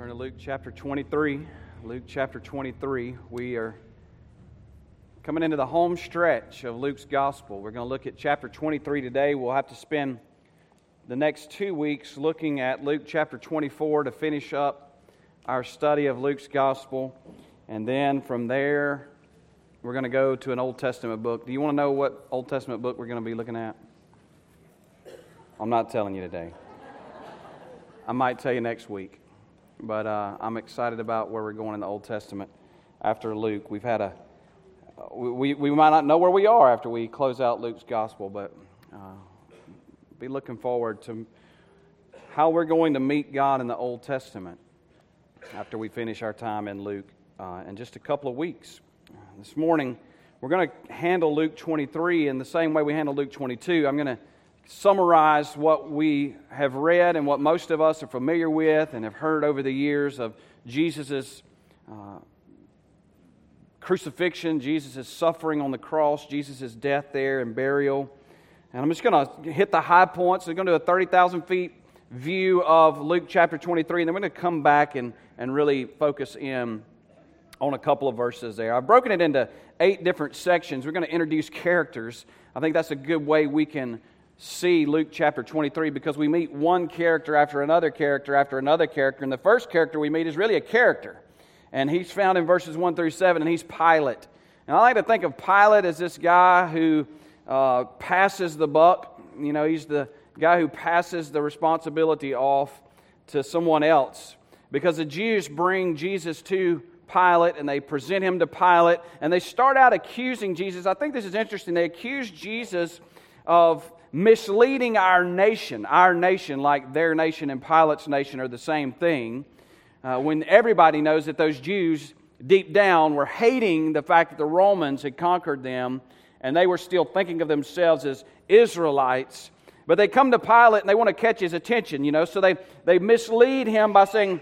Turn to Luke chapter 23. Luke chapter 23. We are coming into the home stretch of Luke's gospel. We're going to look at chapter 23 today. We'll have to spend the next two weeks looking at Luke chapter 24 to finish up our study of Luke's gospel. And then from there, we're going to go to an Old Testament book. Do you want to know what Old Testament book we're going to be looking at? I'm not telling you today. I might tell you next week. But uh, I'm excited about where we're going in the Old Testament after Luke. We've had a, we, we might not know where we are after we close out Luke's gospel, but uh, be looking forward to how we're going to meet God in the Old Testament after we finish our time in Luke uh, in just a couple of weeks. This morning, we're going to handle Luke 23 in the same way we handle Luke 22. I'm going to summarize what we have read and what most of us are familiar with and have heard over the years of Jesus' uh, crucifixion, Jesus' suffering on the cross, Jesus' death there and burial. And I'm just going to hit the high points. We're going to do a 30,000 feet view of Luke chapter 23, and then we're going to come back and, and really focus in on a couple of verses there. I've broken it into eight different sections. We're going to introduce characters. I think that's a good way we can see Luke chapter 23 because we meet one character after another character after another character. And the first character we meet is really a character. And he's found in verses 1 through 7, and he's Pilate. And I like to think of Pilate as this guy who uh, passes the buck. You know, he's the guy who passes the responsibility off to someone else. Because the Jews bring Jesus to Pilate and they present him to Pilate and they start out accusing Jesus. I think this is interesting. They accuse Jesus of misleading our nation, our nation, like their nation and Pilate's nation are the same thing, uh, when everybody knows that those Jews deep down were hating the fact that the Romans had conquered them and they were still thinking of themselves as Israelites. But they come to Pilate and they want to catch his attention, you know, so they, they mislead him by saying,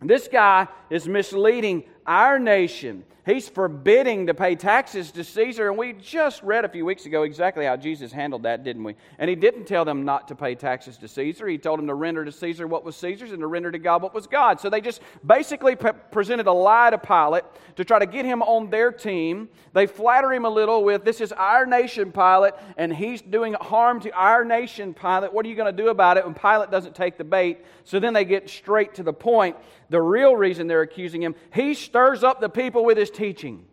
This guy is misleading our nation. He's forbidding to pay taxes to Caesar. And we just read a few weeks ago exactly how Jesus handled that, didn't we? And he didn't tell them not to pay taxes to Caesar. He told them to render to Caesar what was Caesar's and to render to God what was God's. So they just basically pre- presented a lie to Pilate to try to get him on their team. They flatter him a little with, This is our nation, Pilate, and he's doing harm to our nation, Pilate. What are you going to do about it? when Pilate doesn't take the bait. So then they get straight to the point. The real reason they're accusing him, he stirs up the people with his teaching.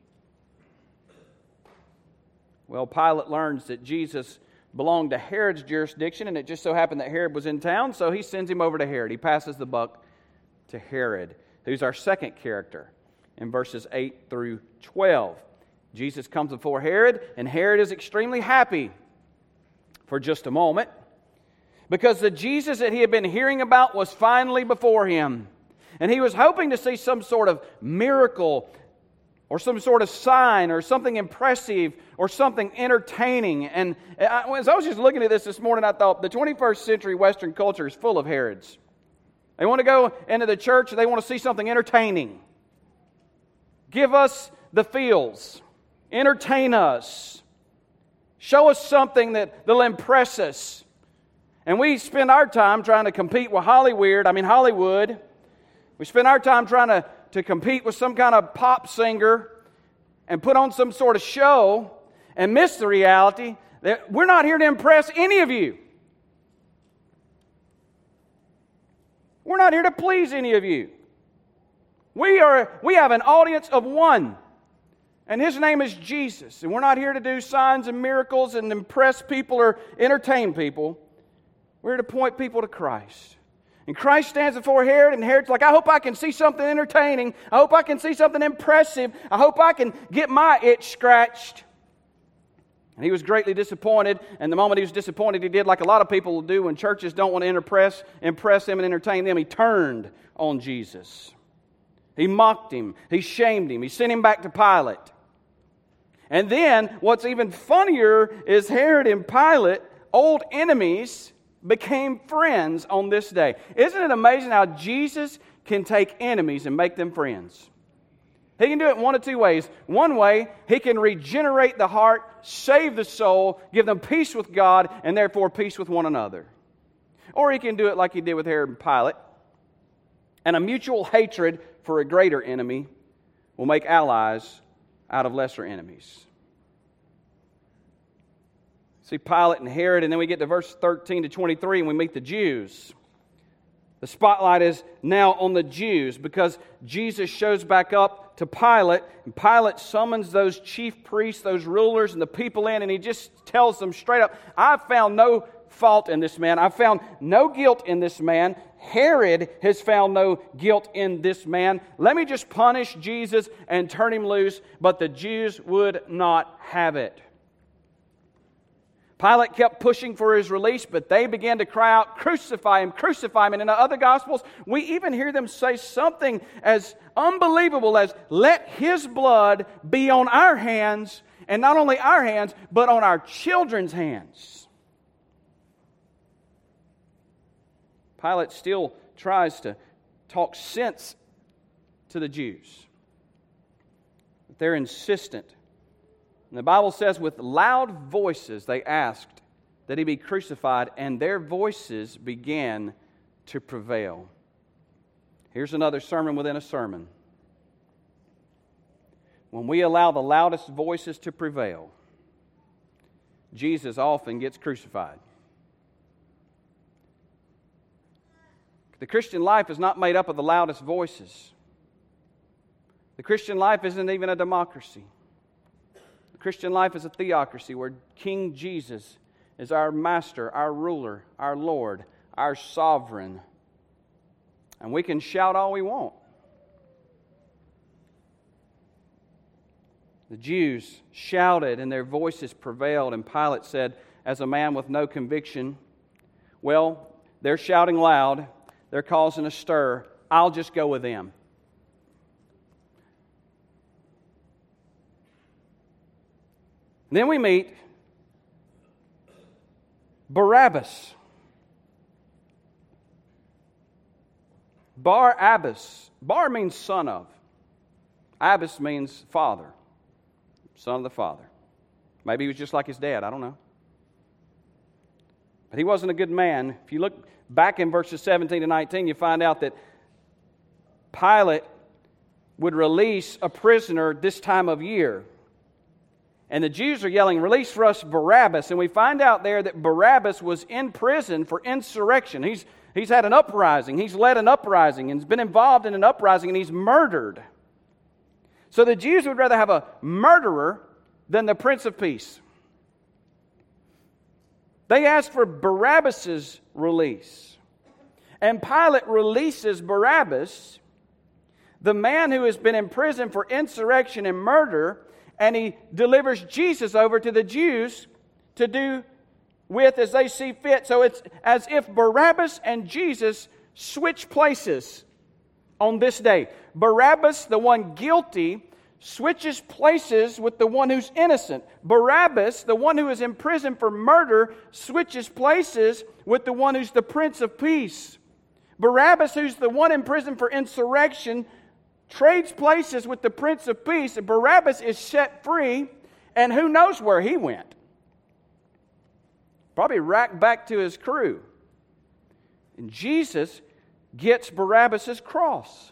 Well, Pilate learns that Jesus belonged to Herod's jurisdiction, and it just so happened that Herod was in town, so he sends him over to Herod. He passes the buck to Herod, who's our second character in verses 8 through 12. Jesus comes before Herod, and Herod is extremely happy for just a moment because the Jesus that he had been hearing about was finally before him. And he was hoping to see some sort of miracle or some sort of sign or something impressive or something entertaining. And as I was just looking at this this morning, I thought the 21st century Western culture is full of Herods. They want to go into the church, they want to see something entertaining. Give us the feels, entertain us, show us something that, that'll impress us. And we spend our time trying to compete with Hollywood, I mean Hollywood. We spend our time trying to to compete with some kind of pop singer and put on some sort of show and miss the reality that we're not here to impress any of you. We're not here to please any of you. We, are, we have an audience of one, and his name is Jesus. And we're not here to do signs and miracles and impress people or entertain people. We're here to point people to Christ. And Christ stands before Herod, and Herod's like, I hope I can see something entertaining. I hope I can see something impressive. I hope I can get my itch scratched. And he was greatly disappointed. And the moment he was disappointed, he did like a lot of people do when churches don't want to impress, impress them and entertain them. He turned on Jesus. He mocked him. He shamed him. He sent him back to Pilate. And then, what's even funnier is Herod and Pilate, old enemies, became friends on this day. Isn't it amazing how Jesus can take enemies and make them friends? He can do it one of two ways. One way, he can regenerate the heart, save the soul, give them peace with God, and therefore peace with one another. Or he can do it like he did with Herod and Pilate. and a mutual hatred for a greater enemy will make allies out of lesser enemies. See Pilate and Herod, and then we get to verse 13 to 23 and we meet the Jews. The spotlight is now on the Jews because Jesus shows back up to Pilate, and Pilate summons those chief priests, those rulers, and the people in, and he just tells them straight up, I've found no fault in this man. I've found no guilt in this man. Herod has found no guilt in this man. Let me just punish Jesus and turn him loose. But the Jews would not have it. Pilate kept pushing for his release, but they began to cry out, Crucify him, crucify him. And in the other Gospels, we even hear them say something as unbelievable as, Let his blood be on our hands, and not only our hands, but on our children's hands. Pilate still tries to talk sense to the Jews. But they're insistent and the Bible says, with loud voices they asked that he be crucified, and their voices began to prevail. Here's another sermon within a sermon. When we allow the loudest voices to prevail, Jesus often gets crucified. The Christian life is not made up of the loudest voices. The Christian life isn't even a democracy. Christian life is a theocracy where King Jesus is our master, our ruler, our Lord, our sovereign. And we can shout all we want. The Jews shouted and their voices prevailed, and Pilate said, as a man with no conviction, Well, they're shouting loud, they're causing a stir. I'll just go with them. Then we meet Barabbas. Bar Abbas. Bar means son of. Abbas means father, son of the father. Maybe he was just like his dad, I don't know. But he wasn't a good man. If you look back in verses 17 to 19, you find out that Pilate would release a prisoner this time of year. And the Jews are yelling, Release for us Barabbas. And we find out there that Barabbas was in prison for insurrection. He's, he's had an uprising, he's led an uprising, and has been involved in an uprising, and he's murdered. So the Jews would rather have a murderer than the Prince of Peace. They asked for Barabbas's release. And Pilate releases Barabbas, the man who has been in prison for insurrection and murder, and he delivers Jesus over to the Jews to do with as they see fit. So it's as if Barabbas and Jesus switch places on this day. Barabbas, the one guilty, switches places with the one who's innocent. Barabbas, the one who is in prison for murder, switches places with the one who's the Prince of Peace. Barabbas, who's the one in prison for insurrection, trades places with the Prince of Peace, and Barabbas is set free, and who knows where he went? Probably right back to his crew. And Jesus gets Barabbas' cross.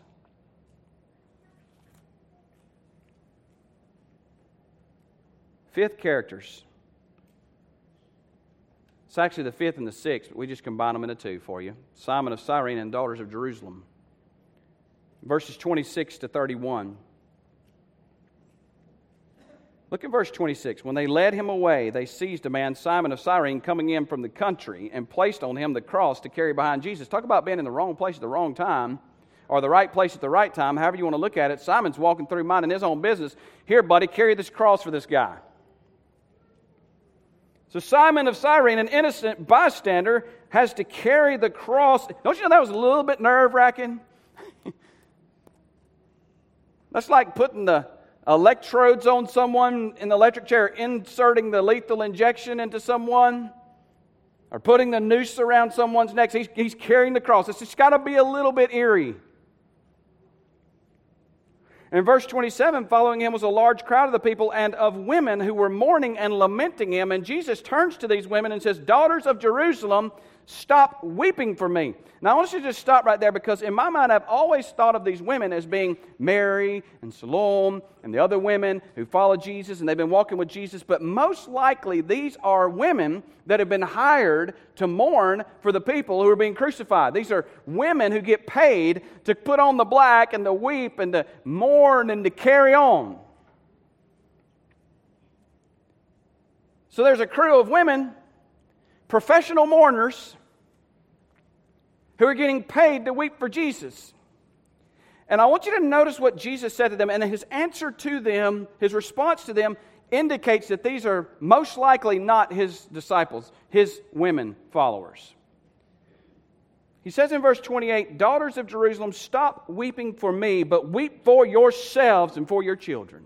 Fifth characters. It's actually the fifth and the sixth, but we just combine them into two for you Simon of Cyrene and daughters of Jerusalem verses 26 to 31. Look at verse 26. When they led him away, they seized a man, Simon of Cyrene, coming in from the country, and placed on him the cross to carry behind Jesus. Talk about being in the wrong place at the wrong time, or the right place at the right time, however you want to look at it. Simon's walking through minding his own business. Here, buddy, carry this cross for this guy. So Simon of Cyrene, an innocent bystander, has to carry the cross. Don't you know that was a little bit nerve wracking? That's like putting the electrodes on someone in the electric chair, inserting the lethal injection into someone, or putting the noose around someone's neck. He's, he's carrying the cross. It's just got to be a little bit eerie. In verse 27, following him was a large crowd of the people and of women who were mourning and lamenting him. And Jesus turns to these women and says, Daughters of Jerusalem, stop weeping for me. Now, I want you to just stop right there because in my mind, I've always thought of these women as being Mary and Salome and the other women who follow Jesus and they've been walking with Jesus. But most likely, these are women that have been hired to mourn for the people who are being crucified. These are women who get paid to put on the black and to weep and to mourn and to carry on. So there's a crew of women, professional mourners, who are getting paid to weep for Jesus. And I want you to notice what Jesus said to them, and his answer to them, his response to them, indicates that these are most likely not his disciples, his women followers. He says in verse 28 Daughters of Jerusalem, stop weeping for me, but weep for yourselves and for your children.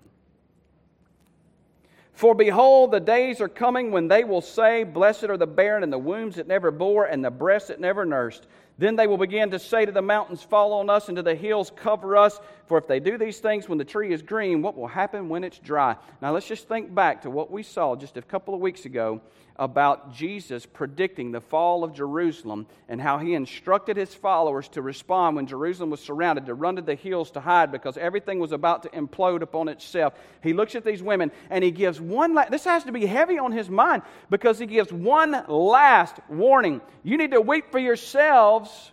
For behold, the days are coming when they will say, Blessed are the barren and the wombs that never bore and the breasts that never nursed. Then they will begin to say to the mountains, Fall on us, and to the hills, Cover us. For if they do these things when the tree is green, what will happen when it's dry? Now let's just think back to what we saw just a couple of weeks ago about Jesus predicting the fall of Jerusalem and how he instructed his followers to respond when Jerusalem was surrounded, to run to the hills to hide because everything was about to implode upon itself. He looks at these women and he gives one, la- this has to be heavy on his mind because he gives one last warning. You need to weep for yourselves.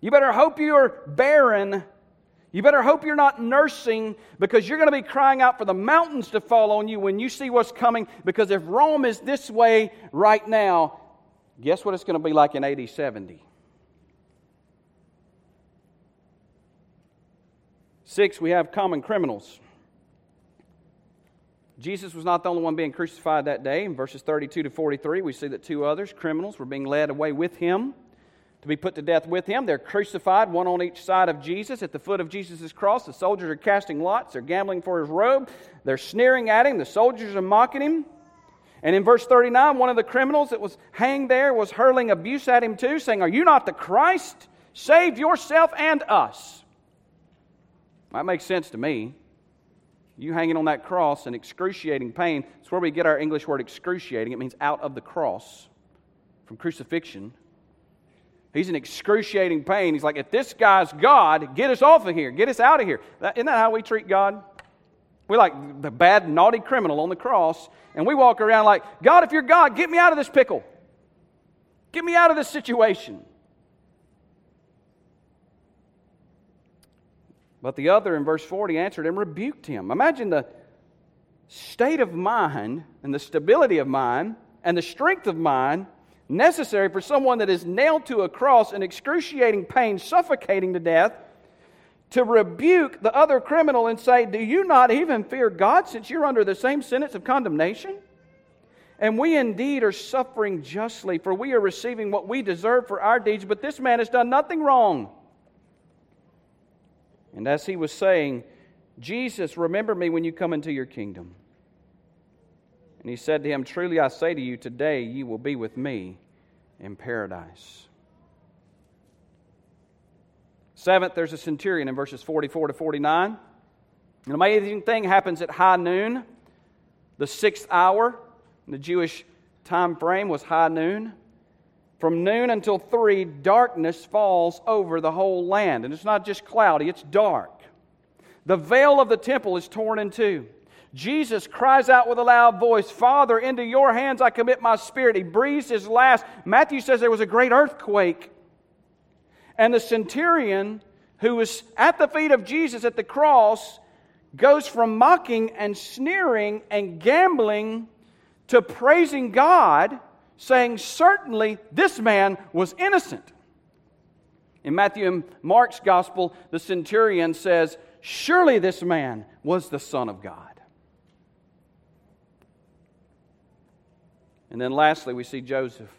You better hope you're barren you better hope you're not nursing because you're going to be crying out for the mountains to fall on you when you see what's coming. Because if Rome is this way right now, guess what it's going to be like in AD 70? Six, we have common criminals. Jesus was not the only one being crucified that day. In verses 32 to 43, we see that two others, criminals, were being led away with him to be put to death with him. They're crucified, one on each side of Jesus. At the foot of Jesus' cross, the soldiers are casting lots. They're gambling for his robe. They're sneering at him. The soldiers are mocking him. And in verse 39, one of the criminals that was hanged there was hurling abuse at him too, saying, Are you not the Christ? Save yourself and us. That makes sense to me. You hanging on that cross in excruciating pain. It's where we get our English word excruciating. It means out of the cross, from crucifixion. He's in excruciating pain. He's like, if this guy's God, get us off of here. Get us out of here. That, isn't that how we treat God? We're like the bad, naughty criminal on the cross, and we walk around like, God, if you're God, get me out of this pickle. Get me out of this situation. But the other in verse 40 answered and rebuked him. Imagine the state of mind and the stability of mind and the strength of mind necessary for someone that is nailed to a cross in excruciating pain, suffocating to death, to rebuke the other criminal and say, Do you not even fear God since you're under the same sentence of condemnation? And we indeed are suffering justly, for we are receiving what we deserve for our deeds, but this man has done nothing wrong. And as he was saying, Jesus, remember me when you come into your kingdom. And he said to him, Truly I say to you, today you will be with me in paradise. Seventh, there's a centurion in verses 44 to 49. An amazing thing happens at high noon, the sixth hour. In the Jewish time frame was high noon. From noon until three, darkness falls over the whole land. And it's not just cloudy, it's dark. The veil of the temple is torn in two. Jesus cries out with a loud voice, Father, into your hands I commit my spirit. He breathes his last. Matthew says there was a great earthquake. And the centurion who was at the feet of Jesus at the cross goes from mocking and sneering and gambling to praising God, saying, Certainly this man was innocent. In Matthew and Mark's gospel, the centurion says, Surely this man was the Son of God. And then lastly, we see Joseph.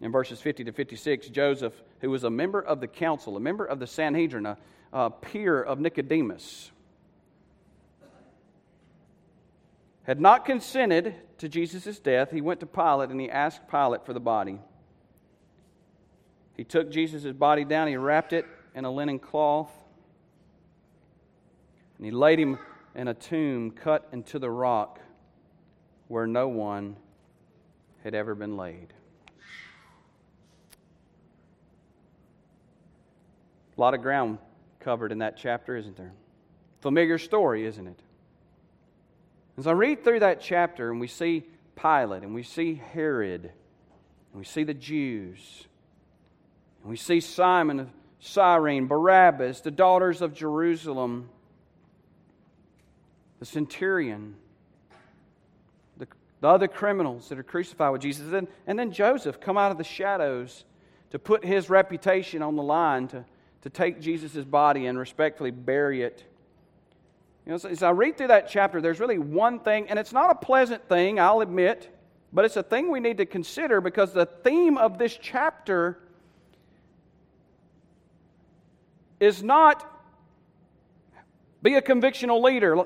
In verses 50 to 56, Joseph, who was a member of the council, a member of the Sanhedrin, a, a peer of Nicodemus, had not consented to Jesus' death. He went to Pilate and he asked Pilate for the body. He took Jesus' body down, he wrapped it in a linen cloth, and he laid him in a tomb cut into the rock where no one had ever been laid. A lot of ground covered in that chapter, isn't there? Familiar story, isn't it? As I read through that chapter and we see Pilate and we see Herod and we see the Jews and we see Simon of Cyrene, Barabbas, the daughters of Jerusalem, the centurion, the, the other criminals that are crucified with Jesus, and, and then Joseph come out of the shadows to put his reputation on the line to, to take Jesus' body and respectfully bury it. You know, so as I read through that chapter, there's really one thing, and it's not a pleasant thing, I'll admit, but it's a thing we need to consider because the theme of this chapter is not be a convictional leader.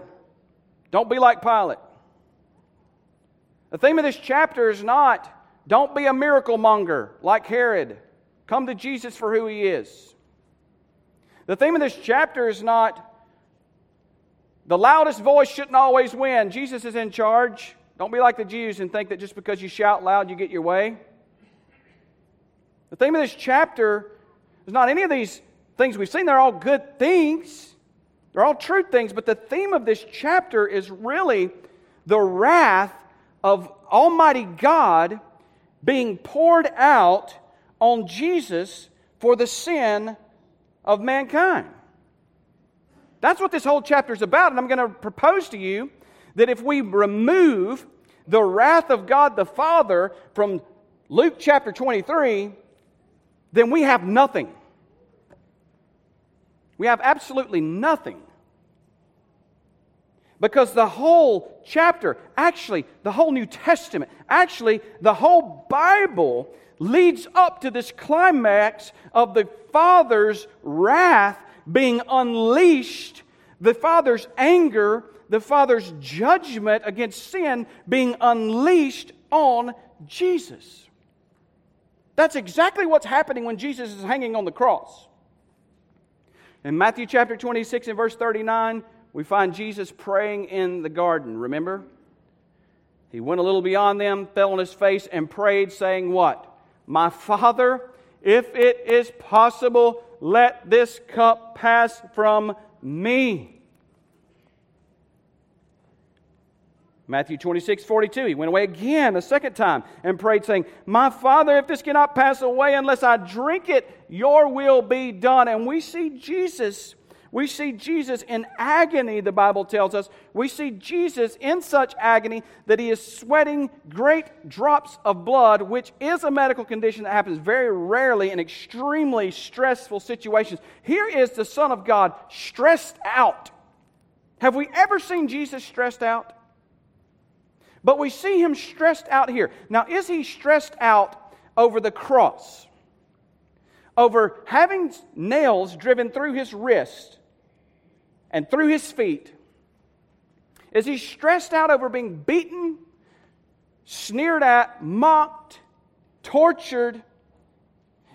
Don't be like Pilate. The theme of this chapter is not don't be a miracle monger like Herod. Come to Jesus for who he is. The theme of this chapter is not the loudest voice shouldn't always win. Jesus is in charge. Don't be like the Jews and think that just because you shout loud, you get your way. The theme of this chapter is not any of these things we've seen. They're all good things, they're all true things. But the theme of this chapter is really the wrath of Almighty God being poured out on Jesus for the sin of mankind. That's what this whole chapter is about. And I'm going to propose to you that if we remove the wrath of God the Father from Luke chapter 23, then we have nothing. We have absolutely nothing. Because the whole chapter, actually, the whole New Testament, actually, the whole Bible leads up to this climax of the Father's wrath being unleashed, the Father's anger, the Father's judgment against sin being unleashed on Jesus. That's exactly what's happening when Jesus is hanging on the cross. In Matthew chapter 26 and verse 39, we find Jesus praying in the garden. Remember? He went a little beyond them, fell on his face, and prayed, saying, What? My Father, if it is possible, let this cup pass from me. Matthew 26, 42. He went away again a second time and prayed, saying, My Father, if this cannot pass away unless I drink it, your will be done. And we see Jesus we see Jesus in agony, the Bible tells us. We see Jesus in such agony that he is sweating great drops of blood, which is a medical condition that happens very rarely in extremely stressful situations. Here is the Son of God stressed out. Have we ever seen Jesus stressed out? But we see him stressed out here. Now, is he stressed out over the cross? Over having nails driven through his wrist and through his feet is he stressed out over being beaten, sneered at, mocked, tortured?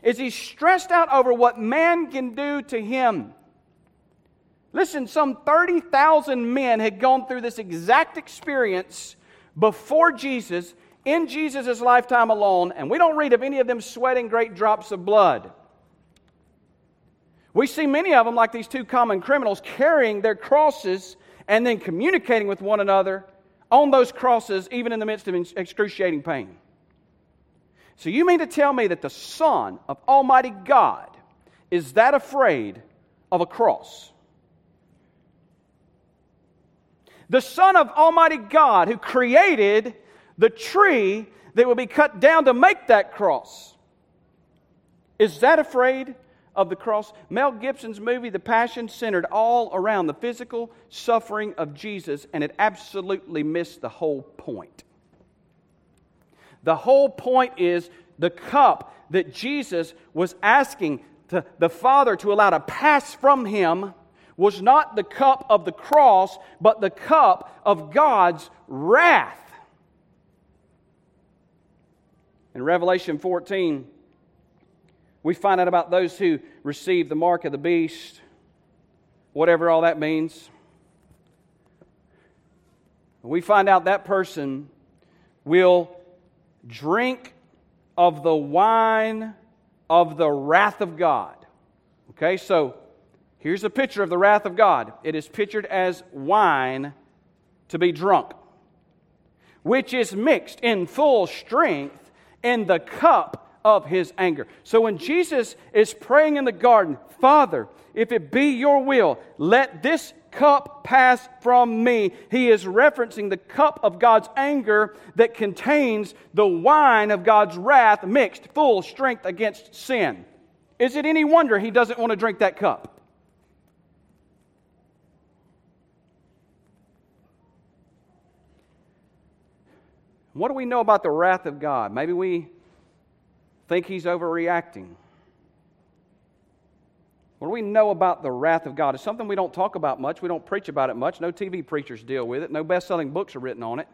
Is he stressed out over what man can do to him? Listen, some 30,000 men had gone through this exact experience before Jesus, in Jesus' lifetime alone, and we don't read of any of them sweating great drops of blood. We see many of them, like these two common criminals, carrying their crosses and then communicating with one another on those crosses, even in the midst of excruciating pain. So, you mean to tell me that the Son of Almighty God is that afraid of a cross? The Son of Almighty God, who created the tree that would be cut down to make that cross, is that afraid of the cross. Mel Gibson's movie, The Passion, centered all around the physical suffering of Jesus, and it absolutely missed the whole point. The whole point is the cup that Jesus was asking to the Father to allow to pass from him was not the cup of the cross, but the cup of God's wrath. In Revelation 14, we find out about those who receive the mark of the beast, whatever all that means. We find out that person will drink of the wine of the wrath of God. Okay, so here's a picture of the wrath of God. It is pictured as wine to be drunk, which is mixed in full strength in the cup of his anger. So when Jesus is praying in the garden, Father, if it be your will, let this cup pass from me. He is referencing the cup of God's anger that contains the wine of God's wrath mixed full strength against sin. Is it any wonder he doesn't want to drink that cup? What do we know about the wrath of God? Maybe we think he's overreacting. What do we know about the wrath of God? It's something we don't talk about much. We don't preach about it much. No TV preachers deal with it. No best selling books are written on it.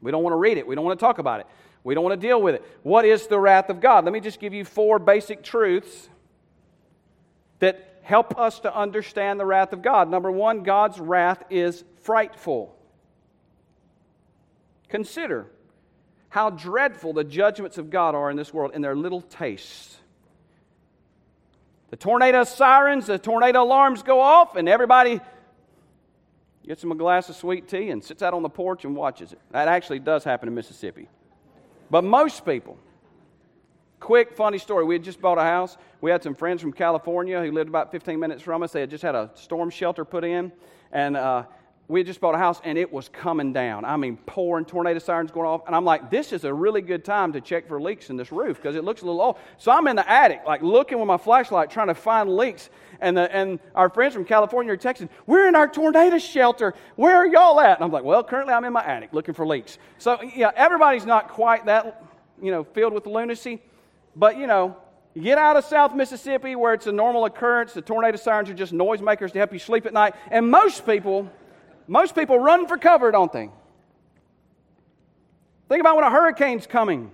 We don't want to read it. We don't want to talk about it. We don't want to deal with it. What is the wrath of God? Let me just give you four basic truths that help us to understand the wrath of God. Number one, God's wrath is frightful. Consider how dreadful the judgments of God are in this world in their little tastes. The tornado sirens, the tornado alarms go off, and everybody gets them a glass of sweet tea and sits out on the porch and watches it. That actually does happen in Mississippi. But most people, quick, funny story. We had just bought a house. We had some friends from California who lived about 15 minutes from us. They had just had a storm shelter put in, and uh, we had just bought a house and it was coming down. I mean, pouring tornado sirens going off. And I'm like, this is a really good time to check for leaks in this roof because it looks a little old. So I'm in the attic, like looking with my flashlight, trying to find leaks. And, the, and our friends from California are texting, We're in our tornado shelter. Where are y'all at? And I'm like, Well, currently I'm in my attic looking for leaks. So, yeah, everybody's not quite that, you know, filled with lunacy. But, you know, you get out of South Mississippi where it's a normal occurrence. The tornado sirens are just noisemakers to help you sleep at night. And most people most people run for cover, don't they? Think about when a hurricane's coming.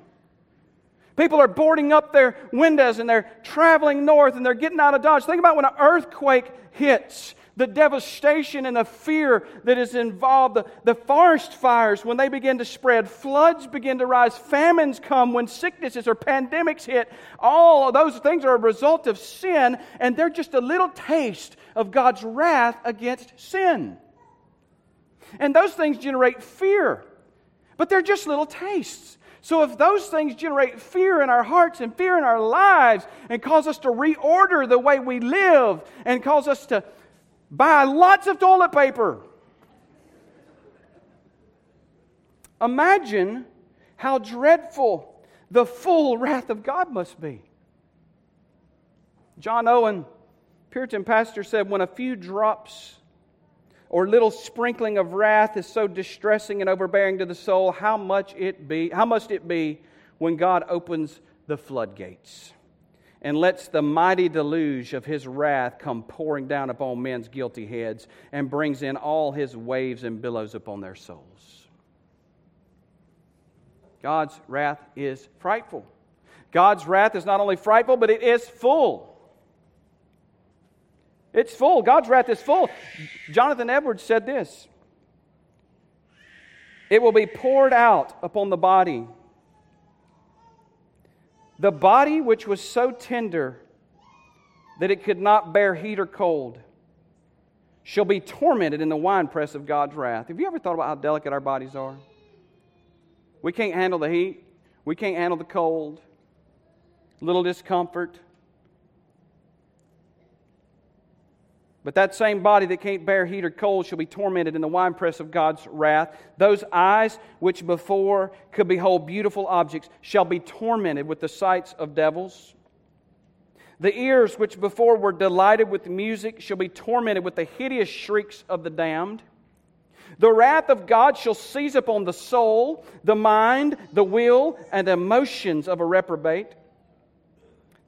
People are boarding up their windows and they're traveling north and they're getting out of Dodge. Think about when an earthquake hits, the devastation and the fear that is involved, the, the forest fires when they begin to spread, floods begin to rise, famines come when sicknesses or pandemics hit. All of those things are a result of sin, and they're just a little taste of God's wrath against sin. And those things generate fear. But they're just little tastes. So if those things generate fear in our hearts and fear in our lives and cause us to reorder the way we live and cause us to buy lots of toilet paper, imagine how dreadful the full wrath of God must be. John Owen, Puritan pastor, said, When a few drops or little sprinkling of wrath is so distressing and overbearing to the soul, how much it be, how must it be when God opens the floodgates and lets the mighty deluge of his wrath come pouring down upon men's guilty heads and brings in all his waves and billows upon their souls. God's wrath is frightful. God's wrath is not only frightful, but it is full. It's full. God's wrath is full. Jonathan Edwards said this It will be poured out upon the body. The body which was so tender that it could not bear heat or cold shall be tormented in the winepress of God's wrath. Have you ever thought about how delicate our bodies are? We can't handle the heat, we can't handle the cold, little discomfort. But that same body that can't bear heat or cold shall be tormented in the winepress of God's wrath. Those eyes which before could behold beautiful objects shall be tormented with the sights of devils. The ears which before were delighted with music shall be tormented with the hideous shrieks of the damned. The wrath of God shall seize upon the soul, the mind, the will, and the emotions of a reprobate.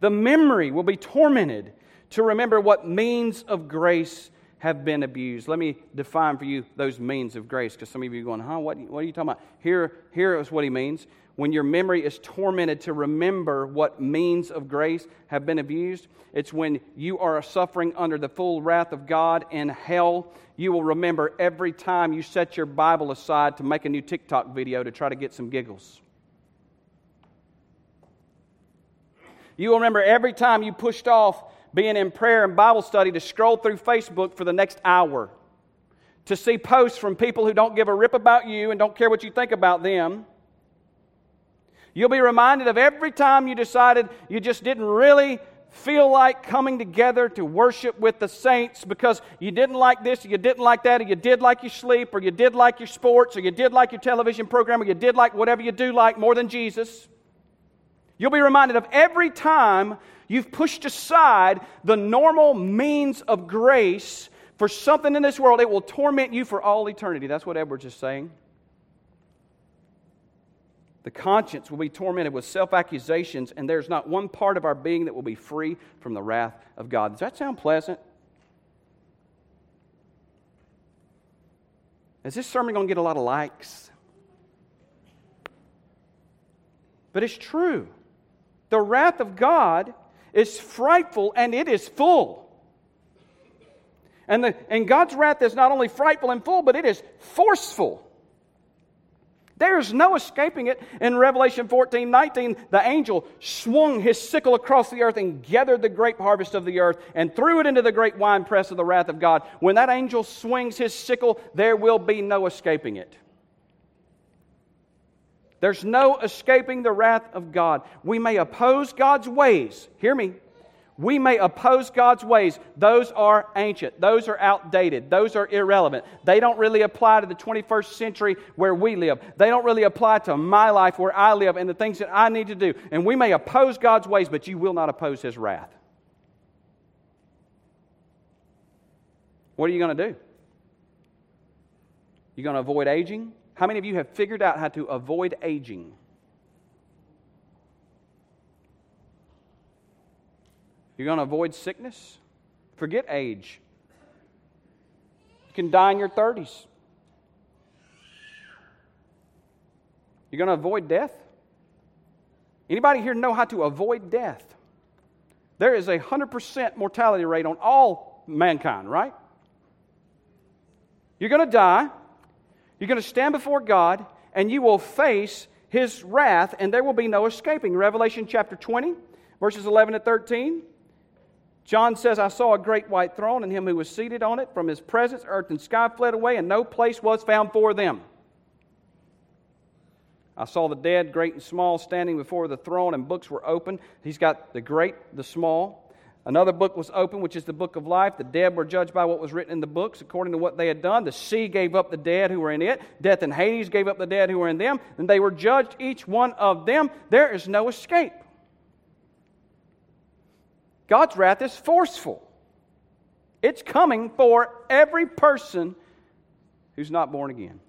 The memory will be tormented to remember what means of grace have been abused. Let me define for you those means of grace because some of you are going, huh, what, what are you talking about? Here, here is what he means. When your memory is tormented to remember what means of grace have been abused, it's when you are suffering under the full wrath of God in hell. You will remember every time you set your Bible aside to make a new TikTok video to try to get some giggles. You will remember every time you pushed off being in prayer and Bible study to scroll through Facebook for the next hour, to see posts from people who don't give a rip about you and don't care what you think about them. You'll be reminded of every time you decided you just didn't really feel like coming together to worship with the saints because you didn't like this, or you didn't like that, or you did like your sleep, or you did like your sports, or you did like your television program, or you did like whatever you do like more than Jesus. You'll be reminded of every time you've pushed aside the normal means of grace for something in this world, it will torment you for all eternity. That's what Edwards is saying. The conscience will be tormented with self accusations, and there's not one part of our being that will be free from the wrath of God. Does that sound pleasant? Is this sermon going to get a lot of likes? But it's true. The wrath of God is frightful and it is full. And, the, and God's wrath is not only frightful and full, but it is forceful. There's no escaping it. In Revelation 14 19, the angel swung his sickle across the earth and gathered the grape harvest of the earth and threw it into the great winepress of the wrath of God. When that angel swings his sickle, there will be no escaping it. There's no escaping the wrath of God. We may oppose God's ways. Hear me. We may oppose God's ways. Those are ancient. Those are outdated. Those are irrelevant. They don't really apply to the 21st century where we live. They don't really apply to my life where I live and the things that I need to do. And we may oppose God's ways, but you will not oppose His wrath. What are you going to do? You going to avoid aging? How many of you have figured out how to avoid aging? You're going to avoid sickness? Forget age. You can die in your 30s. You're going to avoid death? Anybody here know how to avoid death? There is a 100% mortality rate on all mankind, right? You're going to die. You're going to stand before God and you will face his wrath and there will be no escaping. Revelation chapter 20, verses 11 to 13. John says, I saw a great white throne and him who was seated on it. From his presence, earth and sky fled away, and no place was found for them. I saw the dead, great and small, standing before the throne, and books were open. He's got the great, the small. Another book was open, which is the book of life. The dead were judged by what was written in the books according to what they had done. The sea gave up the dead who were in it. Death and Hades gave up the dead who were in them. And they were judged, each one of them. There is no escape. God's wrath is forceful. It's coming for every person who's not born again.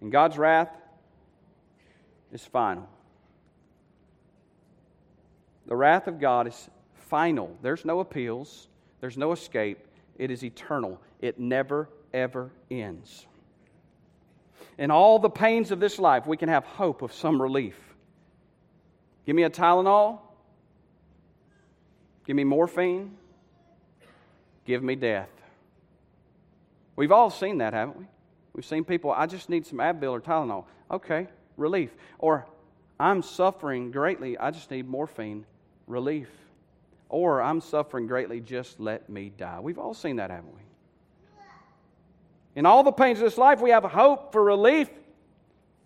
And God's wrath is final. The wrath of God is final. There's no appeals, there's no escape. It is eternal, it never, ever ends. In all the pains of this life, we can have hope of some relief. Give me a Tylenol. Give me morphine. Give me death. We've all seen that, haven't we? We've seen people, I just need some Advil or Tylenol. Okay, relief. Or, I'm suffering greatly. I just need morphine. Relief. Or, I'm suffering greatly. Just let me die. We've all seen that, haven't we? In all the pains of this life, we have hope for relief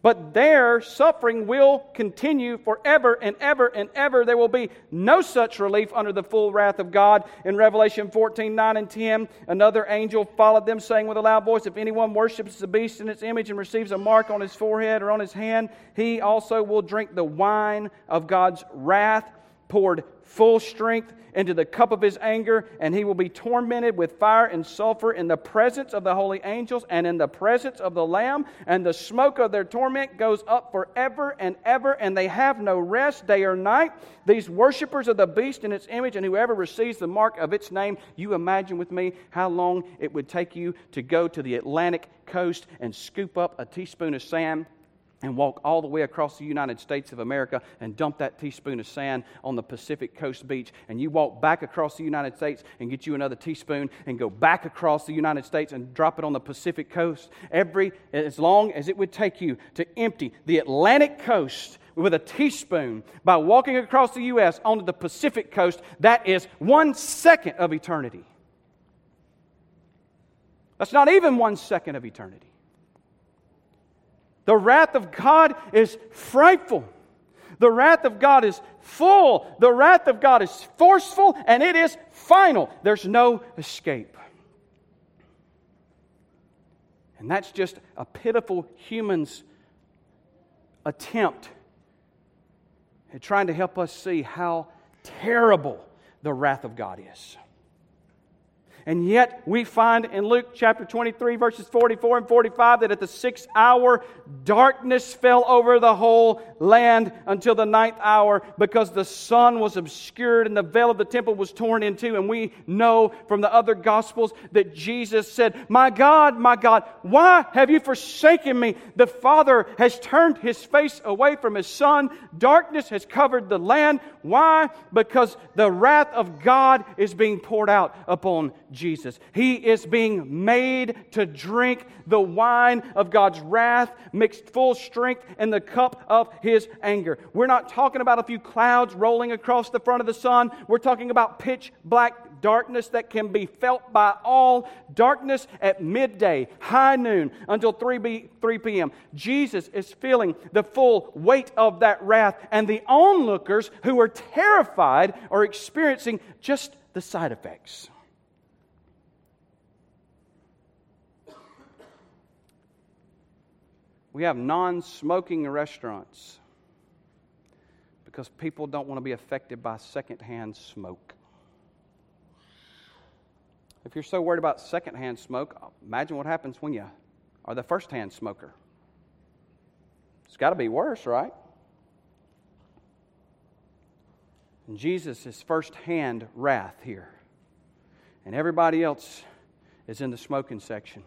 but their suffering will continue forever and ever and ever. There will be no such relief under the full wrath of God. In Revelation 14 9 and 10, another angel followed them, saying with a loud voice, If anyone worships the beast in its image and receives a mark on his forehead or on his hand, he also will drink the wine of God's wrath, poured full strength into the cup of his anger, and he will be tormented with fire and sulfur in the presence of the holy angels and in the presence of the Lamb. And the smoke of their torment goes up forever and ever, and they have no rest day or night. These worshippers of the beast in its image, and whoever receives the mark of its name, you imagine with me how long it would take you to go to the Atlantic coast and scoop up a teaspoon of sand and walk all the way across the United States of America and dump that teaspoon of sand on the Pacific Coast beach, and you walk back across the United States and get you another teaspoon and go back across the United States and drop it on the Pacific Coast, every as long as it would take you to empty the Atlantic coast with a teaspoon by walking across the U.S. onto the Pacific coast, that is one second of eternity. That's not even one second of eternity. The wrath of God is frightful. The wrath of God is full. The wrath of God is forceful and it is final. There's no escape. And that's just a pitiful human's attempt at trying to help us see how terrible the wrath of God is. And yet, we find in Luke chapter 23, verses 44 and 45, that at the sixth hour, darkness fell over the whole land until the ninth hour because the sun was obscured and the veil of the temple was torn in two. And we know from the other gospels that Jesus said, My God, my God, why have you forsaken me? The Father has turned his face away from his Son. Darkness has covered the land. Why? Because the wrath of God is being poured out upon Jesus. He is being made to drink the wine of God's wrath, mixed full strength in the cup of his anger. We're not talking about a few clouds rolling across the front of the sun. We're talking about pitch black darkness that can be felt by all, darkness at midday, high noon, until 3, b, 3 p.m. Jesus is feeling the full weight of that wrath, and the onlookers who are terrified are experiencing just the side effects. We have non smoking restaurants because people don't want to be affected by secondhand smoke. If you're so worried about secondhand smoke, imagine what happens when you are the firsthand smoker. It's got to be worse, right? And Jesus is firsthand wrath here. And everybody else is in the smoking section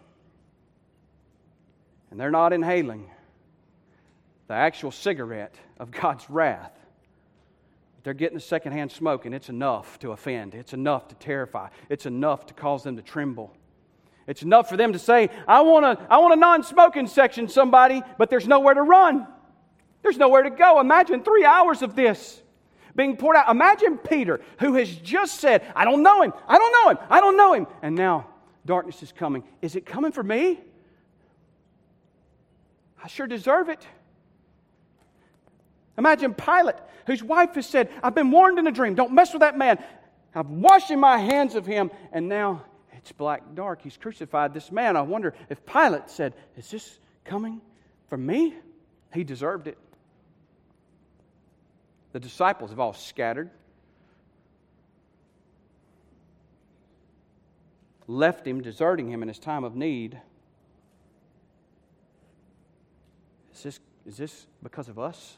and they're not inhaling the actual cigarette of God's wrath. They're getting the secondhand smoke, and it's enough to offend. It's enough to terrify. It's enough to cause them to tremble. It's enough for them to say, I want a, I want a non smoking section, somebody, but there's nowhere to run. There's nowhere to go. Imagine three hours of this being poured out. Imagine Peter, who has just said, I don't know him. I don't know him. I don't know him. And now darkness is coming. Is it coming for me? I sure deserve it. Imagine Pilate, whose wife has said, I've been warned in a dream, don't mess with that man. I've washed my hands of him, and now it's black dark. He's crucified this man. I wonder if Pilate said, Is this coming from me? He deserved it. The disciples have all scattered, left him, deserting him in his time of need. Is this, is this because of us?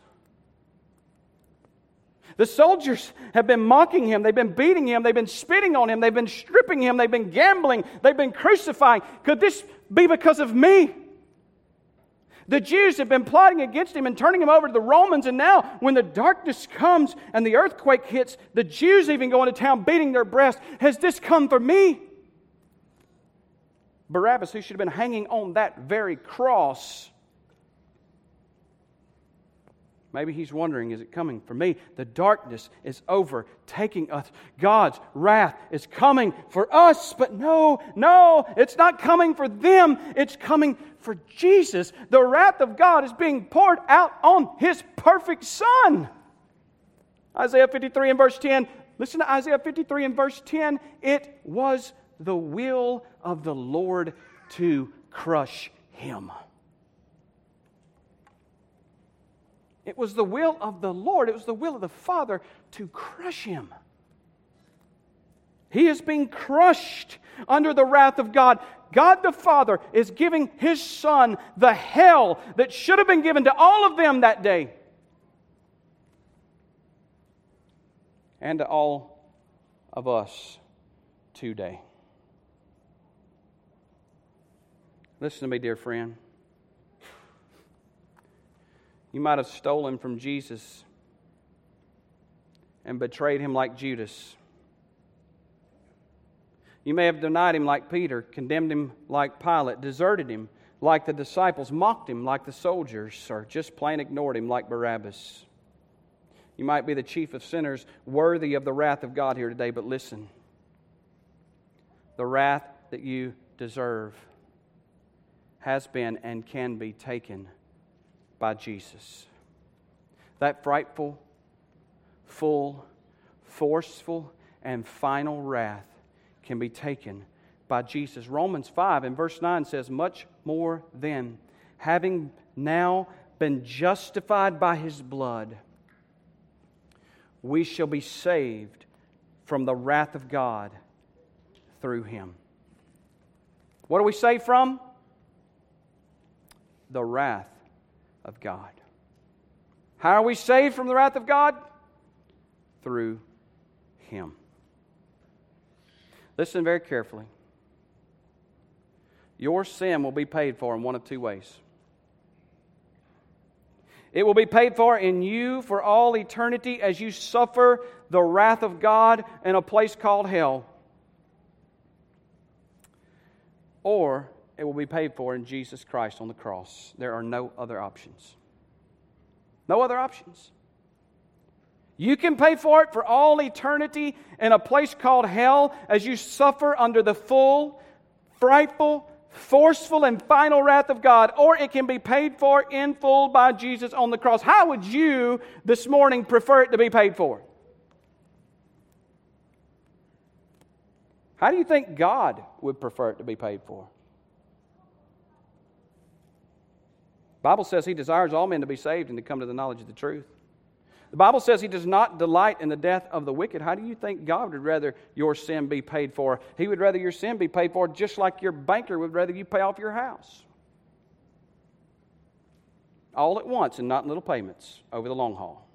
The soldiers have been mocking him. They've been beating him. They've been spitting on him. They've been stripping him. They've been gambling. They've been crucifying. Could this be because of me? The Jews have been plotting against him and turning him over to the Romans. And now, when the darkness comes and the earthquake hits, the Jews even go into town beating their breast. Has this come for me? Barabbas, who should have been hanging on that very cross, Maybe he's wondering, is it coming for me? The darkness is overtaking us. God's wrath is coming for us. But no, no, it's not coming for them. It's coming for Jesus. The wrath of God is being poured out on his perfect Son. Isaiah 53 and verse 10. Listen to Isaiah 53 and verse 10. It was the will of the Lord to crush him. It was the will of the Lord, it was the will of the Father to crush him. He is being crushed under the wrath of God. God the Father is giving his Son the hell that should have been given to all of them that day and to all of us today. Listen to me, dear friend. You might have stolen from Jesus and betrayed him like Judas. You may have denied him like Peter, condemned him like Pilate, deserted him like the disciples, mocked him like the soldiers, or just plain ignored him like Barabbas. You might be the chief of sinners, worthy of the wrath of God here today, but listen the wrath that you deserve has been and can be taken by Jesus. That frightful, full, forceful, and final wrath can be taken by Jesus. Romans 5 and verse 9 says, Much more then, having now been justified by his blood, we shall be saved from the wrath of God through him. What are we saved from? The wrath of God. How are we saved from the wrath of God? Through him. Listen very carefully. Your sin will be paid for in one of two ways. It will be paid for in you for all eternity as you suffer the wrath of God in a place called hell. Or it will be paid for in Jesus Christ on the cross. There are no other options. No other options. You can pay for it for all eternity in a place called hell as you suffer under the full, frightful, forceful, and final wrath of God, or it can be paid for in full by Jesus on the cross. How would you this morning prefer it to be paid for? How do you think God would prefer it to be paid for? Bible says he desires all men to be saved and to come to the knowledge of the truth. The Bible says he does not delight in the death of the wicked. How do you think God would rather your sin be paid for? He would rather your sin be paid for just like your banker would rather you pay off your house. All at once and not in little payments over the long haul.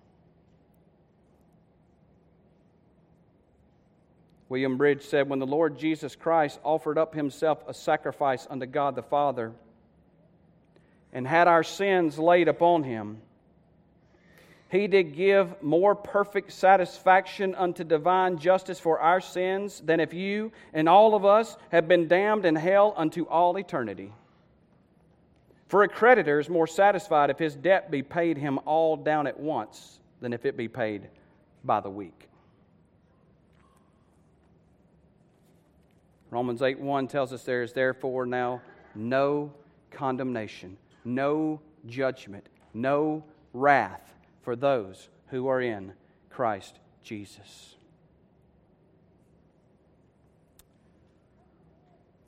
William Bridge said, When the Lord Jesus Christ offered up himself a sacrifice unto God the Father and had our sins laid upon him, he did give more perfect satisfaction unto divine justice for our sins than if you and all of us have been damned in hell unto all eternity. For a creditor is more satisfied if his debt be paid him all down at once than if it be paid by the week. Romans 8 1 tells us there is therefore now no condemnation, no judgment, no wrath for those who are in Christ Jesus.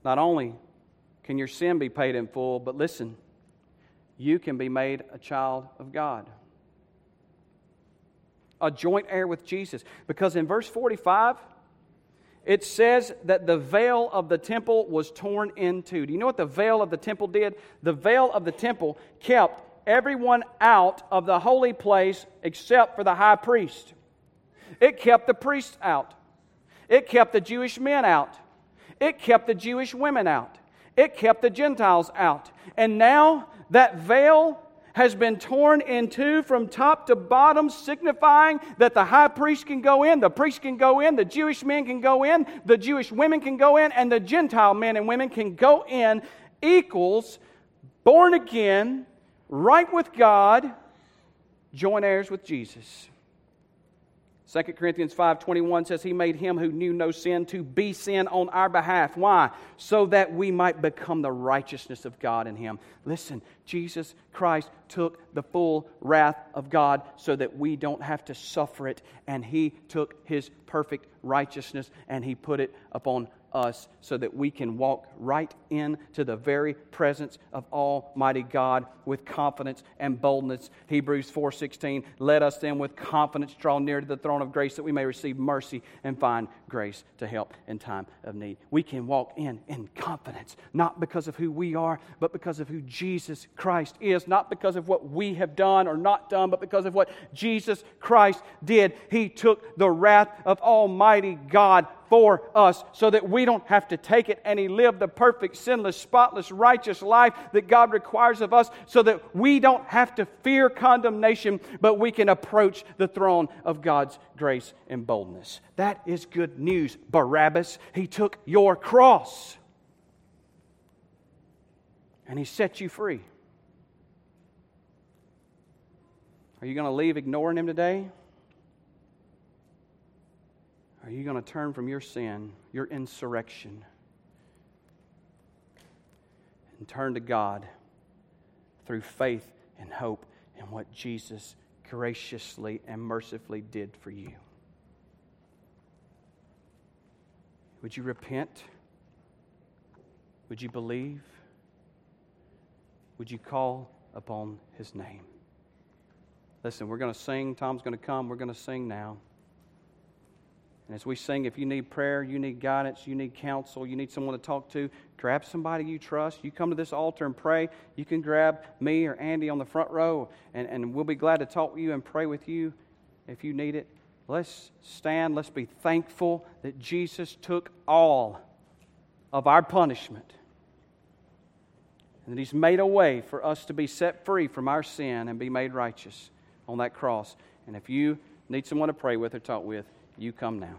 Not only can your sin be paid in full, but listen, you can be made a child of God. A joint heir with Jesus. Because in verse 45, it says that the veil of the temple was torn in two. Do you know what the veil of the temple did? The veil of the temple kept everyone out of the holy place except for the high priest. It kept the priests out. It kept the Jewish men out. It kept the Jewish women out. It kept the Gentiles out. And now that veil has been torn in two from top to bottom, signifying that the high priest can go in, the priest can go in, the Jewish men can go in, the Jewish women can go in, and the Gentile men and women can go in, equals born again, right with God, joint heirs with Jesus. 2 Corinthians 5:21 says he made him who knew no sin to be sin on our behalf. Why? So that we might become the righteousness of God in him. Listen, Jesus Christ took the full wrath of God so that we don't have to suffer it and he took his perfect righteousness and he put it upon us so that we can walk right into the very presence of almighty God with confidence and boldness. Hebrews 4:16 Let us then with confidence draw near to the throne of grace that we may receive mercy and find grace to help in time of need. We can walk in in confidence not because of who we are but because of who Jesus Christ is, not because of what we have done or not done but because of what Jesus Christ did. He took the wrath of almighty God for us so that we don't have to take it. And He lived the perfect, sinless, spotless, righteous life that God requires of us so that we don't have to fear condemnation, but we can approach the throne of God's grace and boldness. That is good news, Barabbas. He took your cross and He set you free. Are you going to leave ignoring Him today? Are you going to turn from your sin, your insurrection, and turn to God through faith and hope in what Jesus graciously and mercifully did for you? Would you repent? Would you believe? Would you call upon his name? Listen, we're going to sing. Tom's going to come. We're going to sing now. And as we sing, if you need prayer, you need guidance, you need counsel, you need someone to talk to, grab somebody you trust. You come to this altar and pray. You can grab me or Andy on the front row, and, and we'll be glad to talk with you and pray with you if you need it. Let's stand. Let's be thankful that Jesus took all of our punishment and that He's made a way for us to be set free from our sin and be made righteous on that cross. And if you need someone to pray with or talk with, you come now.